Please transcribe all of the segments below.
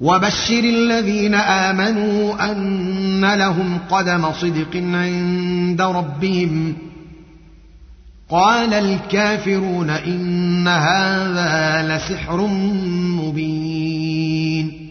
وبشر الذين آمنوا أن لهم قدم صدق عند ربهم. قال الكافرون إن هذا لسحر مبين.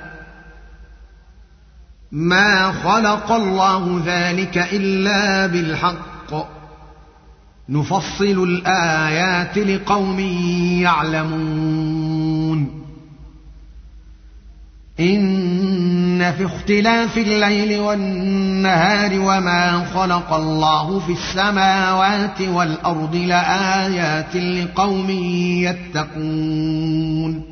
ما خلق الله ذلك الا بالحق. نفصل الايات لقوم يعلمون. ان في اختلاف الليل والنهار وما خلق الله في السماوات والارض لايات لقوم يتقون.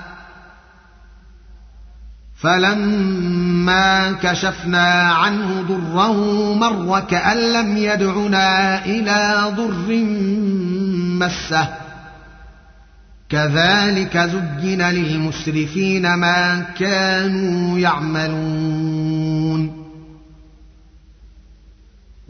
فلما كشفنا عنه ضره مر كأن لم يدعنا إلى ضر مسه. كذلك زين للمسرفين ما كانوا يعملون.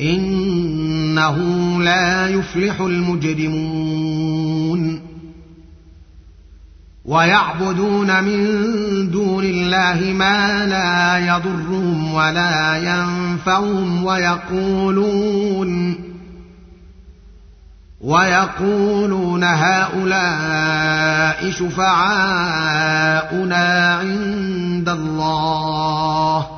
إنه لا يفلح المجرمون. ويعبدون من دون الله ما لا يضرهم ولا ينفعهم ويقولون ويقولون هؤلاء شفعاؤنا عند الله.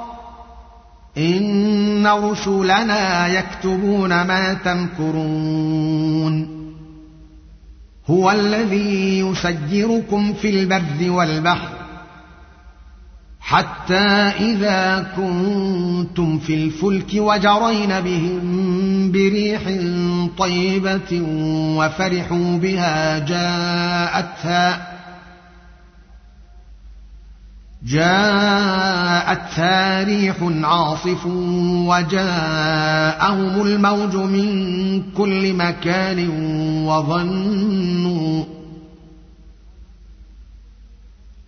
ان رسلنا يكتبون ما تمكرون هو الذي يسجركم في البر والبحر حتى اذا كنتم في الفلك وجرين بهم بريح طيبه وفرحوا بها جاءتها جاءتها ريح عاصف وجاءهم الموج من كل مكان وظنوا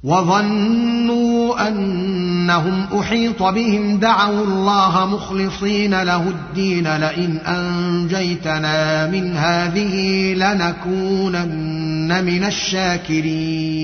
وظنوا أنهم أحيط بهم. دعوا الله مخلصين له الدين. لئن أنجيتنا من هذه لنكونن من الشاكرين.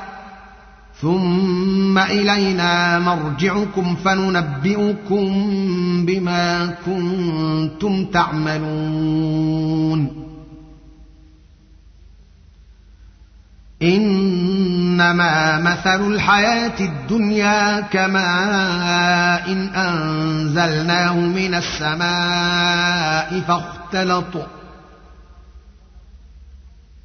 ثم إلينا مرجعكم فننبئكم بما كنتم تعملون. إنما مثل الحياة الدنيا كماء إن أنزلناه من السماء فاختلط.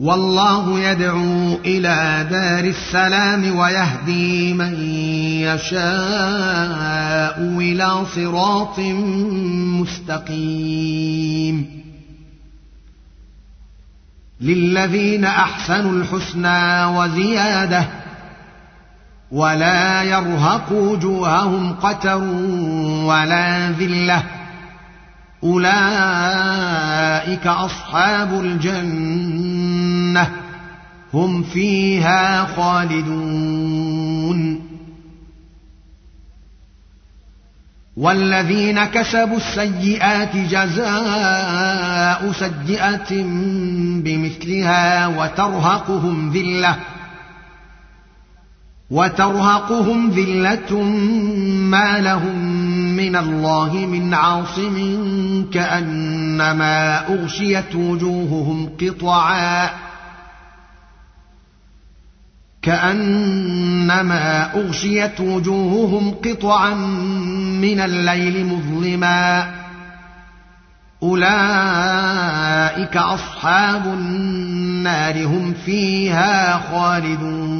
والله يدعو إلى دار السلام ويهدي من يشاء إلى صراط مستقيم. للذين أحسنوا الحسنى وزيادة ولا يرهق وجوههم قتر ولا ذلة. أولئك أصحاب الجنة هم فيها خالدون. والذين كسبوا السيئات جزاء سيئة بمثلها وترهقهم ذلة وترهقهم ذلة ما لهم من الله من عاصم كأنما أغشيت وجوههم قطعا. كأنما أغشيت وجوههم قطعا من الليل مظلما. أولئك أصحاب النار هم فيها خالدون.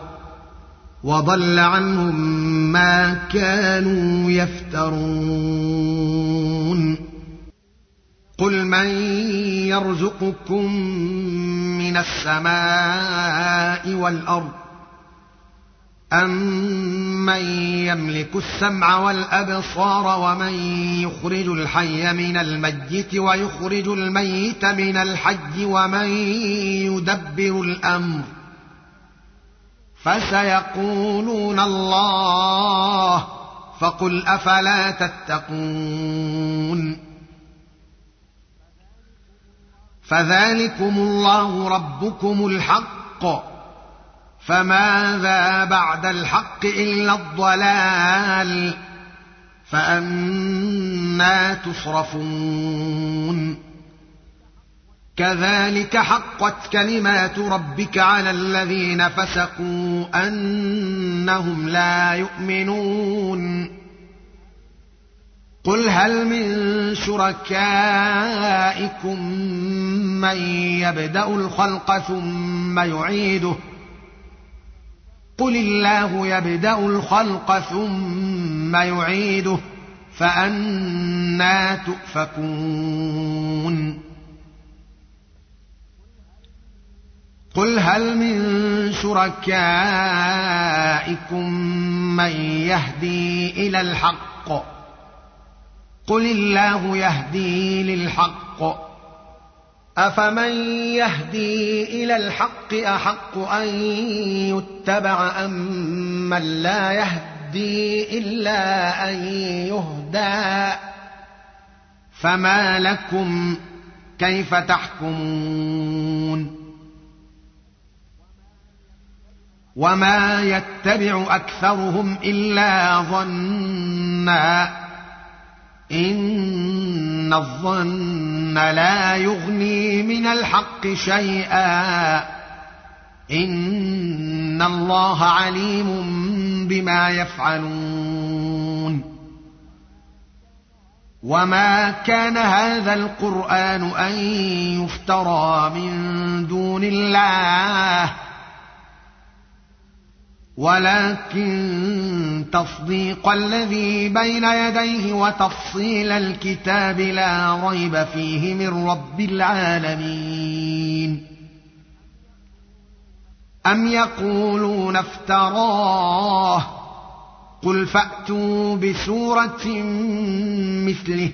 وضل عنهم ما كانوا يفترون. قل من يرزقكم من السماء والأرض؟ امن يملك السمع والأبصار ومن يخرج الحي من الميت ويخرج الميت من الحي ومن يدبر الأمر؟ فسيقولون الله فقل أفلا تتقون فذلكم الله ربكم الحق فماذا بعد الحق إلا الضلال فأنا تصرفون كذلك حقت كلمات ربك على الذين فسقوا أنهم لا يؤمنون. قل هل من شركائكم من يبدأ الخلق ثم يعيده؟ قل الله يبدأ الخلق ثم يعيده فأنا تؤفكون. قل هل من شركائكم من يهدي إلى الحق؟ قل الله يهدي للحق. أفمن يهدي إلى الحق أحق أن يتبع أم من لا يهدي إلا أن يهدى؟ فما لكم كيف تحكمون؟ وما يتبع اكثرهم الا ظنا ان الظن لا يغني من الحق شيئا ان الله عليم بما يفعلون وما كان هذا القران ان يفترى من دون الله ولكن تصديق الذي بين يديه وتفصيل الكتاب لا ريب فيه من رب العالمين. أم يقولون افتراه؟ قل فأتوا بسورة مثله.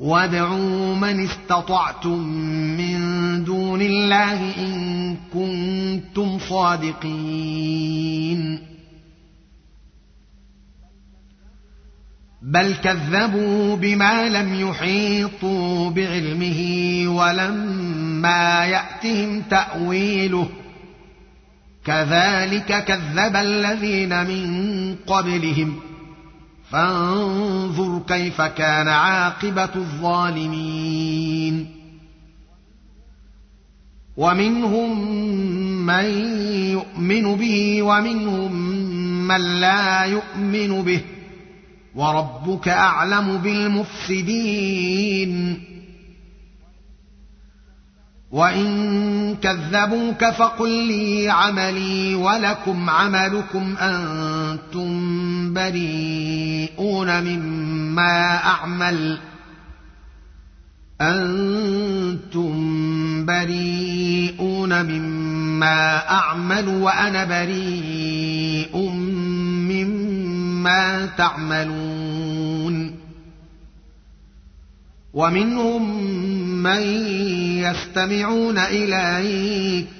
وادعوا من استطعتم من دون الله ان كنتم صادقين بل كذبوا بما لم يحيطوا بعلمه ولما ياتهم تاويله كذلك كذب الذين من قبلهم فانظر كيف كان عاقبة الظالمين. ومنهم من يؤمن به ومنهم من لا يؤمن به. وربك أعلم بالمفسدين. وإن كذبوك فقل لي عملي ولكم عملكم أنتم بريئون مما أعمل. أنتم بريئون مما أعمل وأنا بريء مما تعملون. ومنهم من يستمعون إليك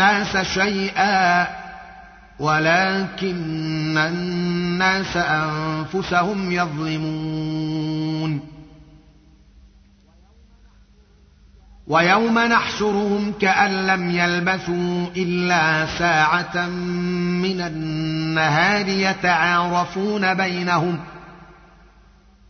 الناس شيئا ولكن الناس أنفسهم يظلمون. ويوم نحشرهم كأن لم يلبثوا إلا ساعة من النهار يتعارفون بينهم ۖ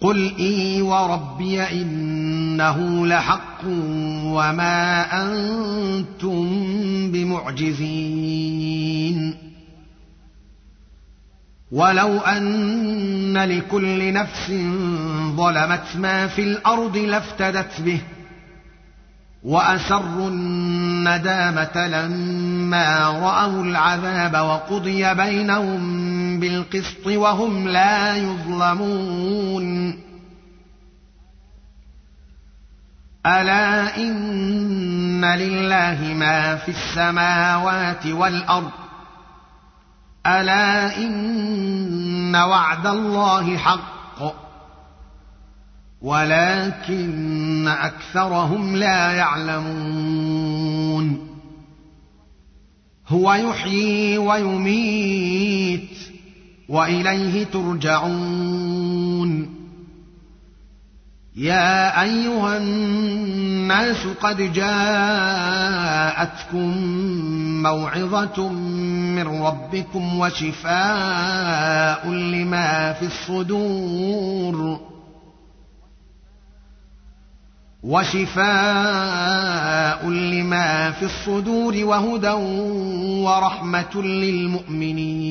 قل اي وربي انه لحق وما أنتم بمعجزين ولو ان لكل نفس ظلمت ما في الأرض لافتدت به واسروا الندامه لما راوا العذاب وقضي بينهم بالقسط وهم لا يظلمون. ألا إن لله ما في السماوات والأرض. ألا إن وعد الله حق. ولكن أكثرهم لا يعلمون. هو يحيي ويميت. وإليه ترجعون. يا أيها الناس قد جاءتكم موعظة من ربكم وشفاء لما في الصدور. وشفاء لما في الصدور وهدى ورحمة للمؤمنين.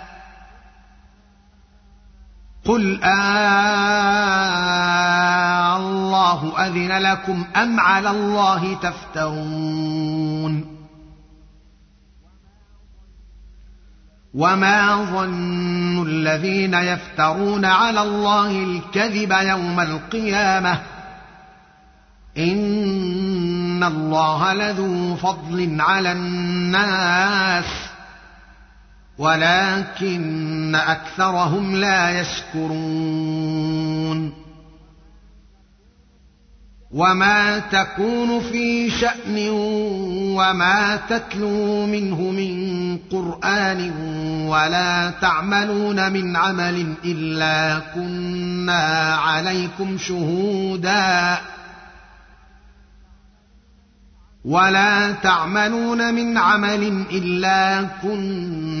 قل آه الله اذن لكم ام على الله تفترون وما ظن الذين يفترون على الله الكذب يوم القيامه ان الله لذو فضل على الناس ولكن أكثرهم لا يشكرون. وما تكون في شأن وما تتلو منه من قرآن ولا تعملون من عمل إلا كنا عليكم شهودا. ولا تعملون من عمل إلا كنا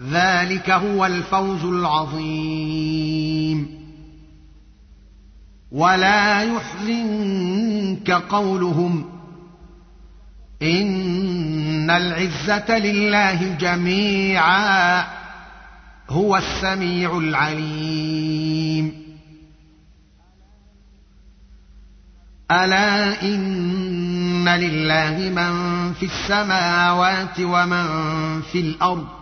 ذلك هو الفوز العظيم. ولا يحزنك قولهم إن العزة لله جميعا هو السميع العليم. ألا إن لله من في السماوات ومن في الأرض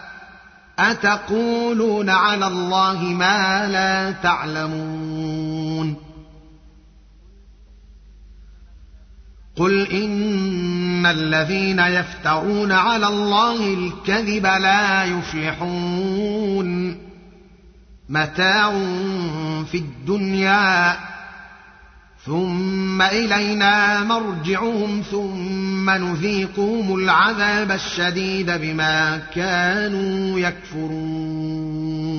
أتقولون على الله ما لا تعلمون؟ قل إن الذين يفترون على الله الكذب لا يفلحون. متاع في الدنيا ثم إلينا مرجعهم ثم نذيقهم العذاب الشديد بما كانوا يكفرون.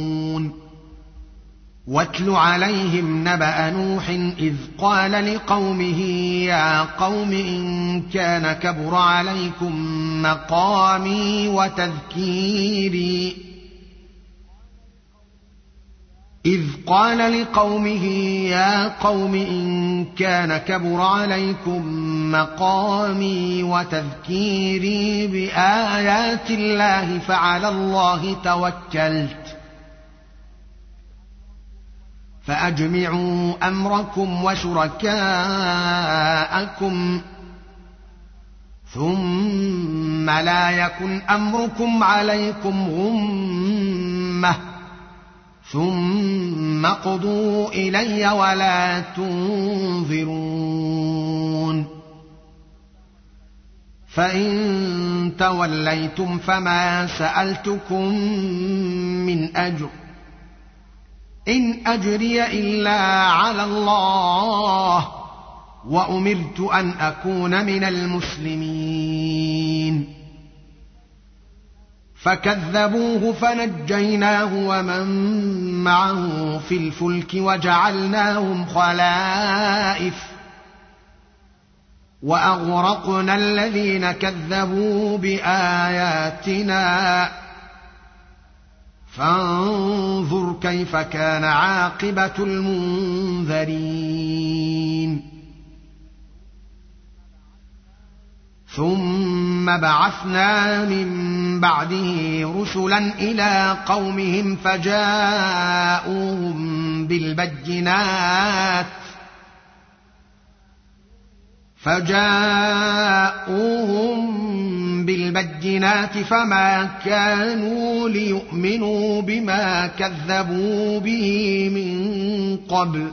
واتل عليهم نبأ نوح إذ قال لقومه يا قوم إن كان كبر عليكم مقامي وتذكيري إذ قال لقومه يا قوم إن كان كبر عليكم مقامي وتذكيري بآيات الله فعلى الله توكلت. فأجمعوا أمركم وشركاءكم ثم لا يكن أمركم عليكم غمة. ثم اقضوا إلي ولا تنظرون. فإن توليتم فما سألتكم من أجر. إن أجري إلا على الله وأمرت أن أكون من المسلمين. فكذبوه فنجيناه ومن معه في الفلك وجعلناهم خلائف وأغرقنا الذين كذبوا بآياتنا. فانظر كيف كان عاقبة المنذرين. ثم بعثنا من بعده رسلا إلى قومهم فجاءوهم بالبينات فجاءوهم بالبينات فما كانوا ليؤمنوا بما كذبوا به من قبل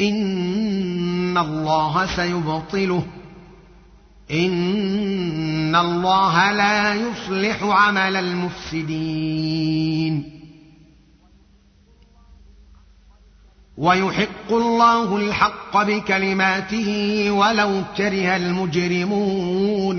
إن الله سيبطله. إن الله لا يصلح عمل المفسدين. ويحق الله الحق بكلماته ولو كره المجرمون.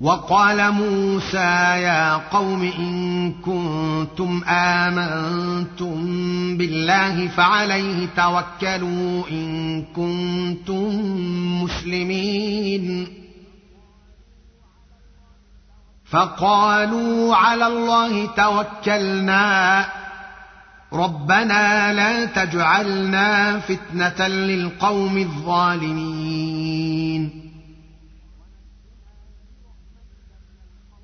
وقال موسى يا قوم إن كنتم آمنتم بالله فعليه توكلوا إن كنتم مسلمين. فقالوا على الله توكلنا. ربنا لا تجعلنا فتنة للقوم الظالمين.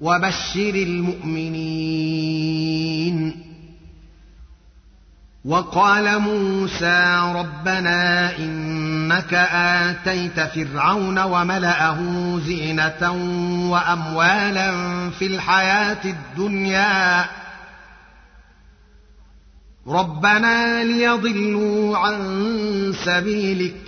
وبشر المؤمنين. وقال موسى ربنا إنك آتيت فرعون وملأه زينة وأموالا في الحياة الدنيا. ربنا ليضلوا عن سبيلك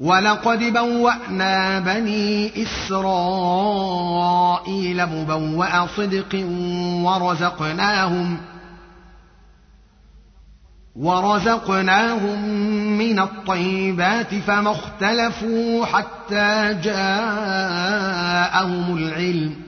ولقد بوأنا بني إسرائيل مبوأ صدق ورزقناهم ورزقناهم من الطيبات فما اختلفوا حتى جاءهم العلم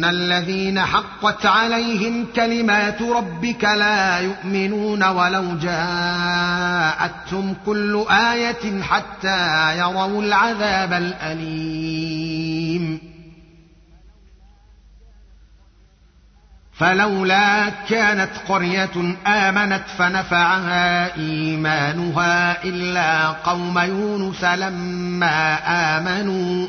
ان الذين حقت عليهم كلمات ربك لا يؤمنون ولو جاءتهم كل إيه حتى يروا العذاب الاليم فلولا كانت قريه امنت فنفعها ايمانها الا قوم يونس لما امنوا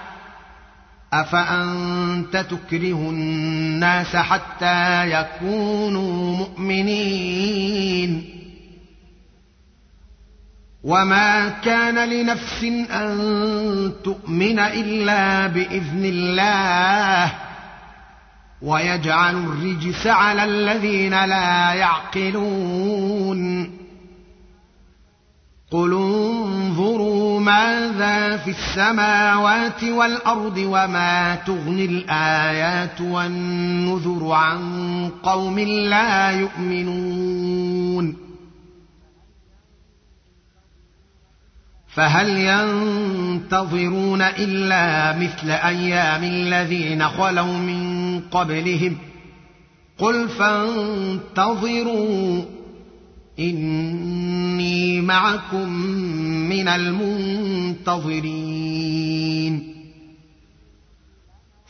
أفأنت تكره الناس حتى يكونوا مؤمنين؟ وما كان لنفس أن تؤمن إلا بإذن الله. ويجعل الرجس على الذين لا يعقلون. قل انظروا ماذا في السماوات والأرض وما تغني الآيات والنذر عن قوم لا يؤمنون. فهل ينتظرون إلا مثل أيام الذين خلوا من قبلهم؟ قل فانتظروا إني معكم من المنتظرين.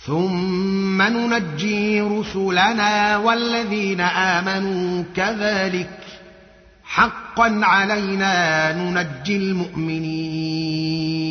ثم ننجي رسلنا والذين آمنوا كذلك. حقا علينا ننجي المؤمنين.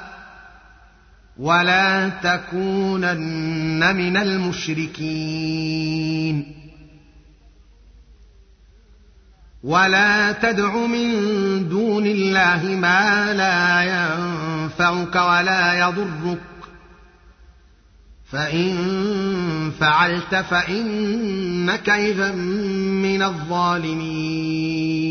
ولا تكونن من المشركين ولا تدع من دون الله ما لا ينفعك ولا يضرك فان فعلت فانك اذا من الظالمين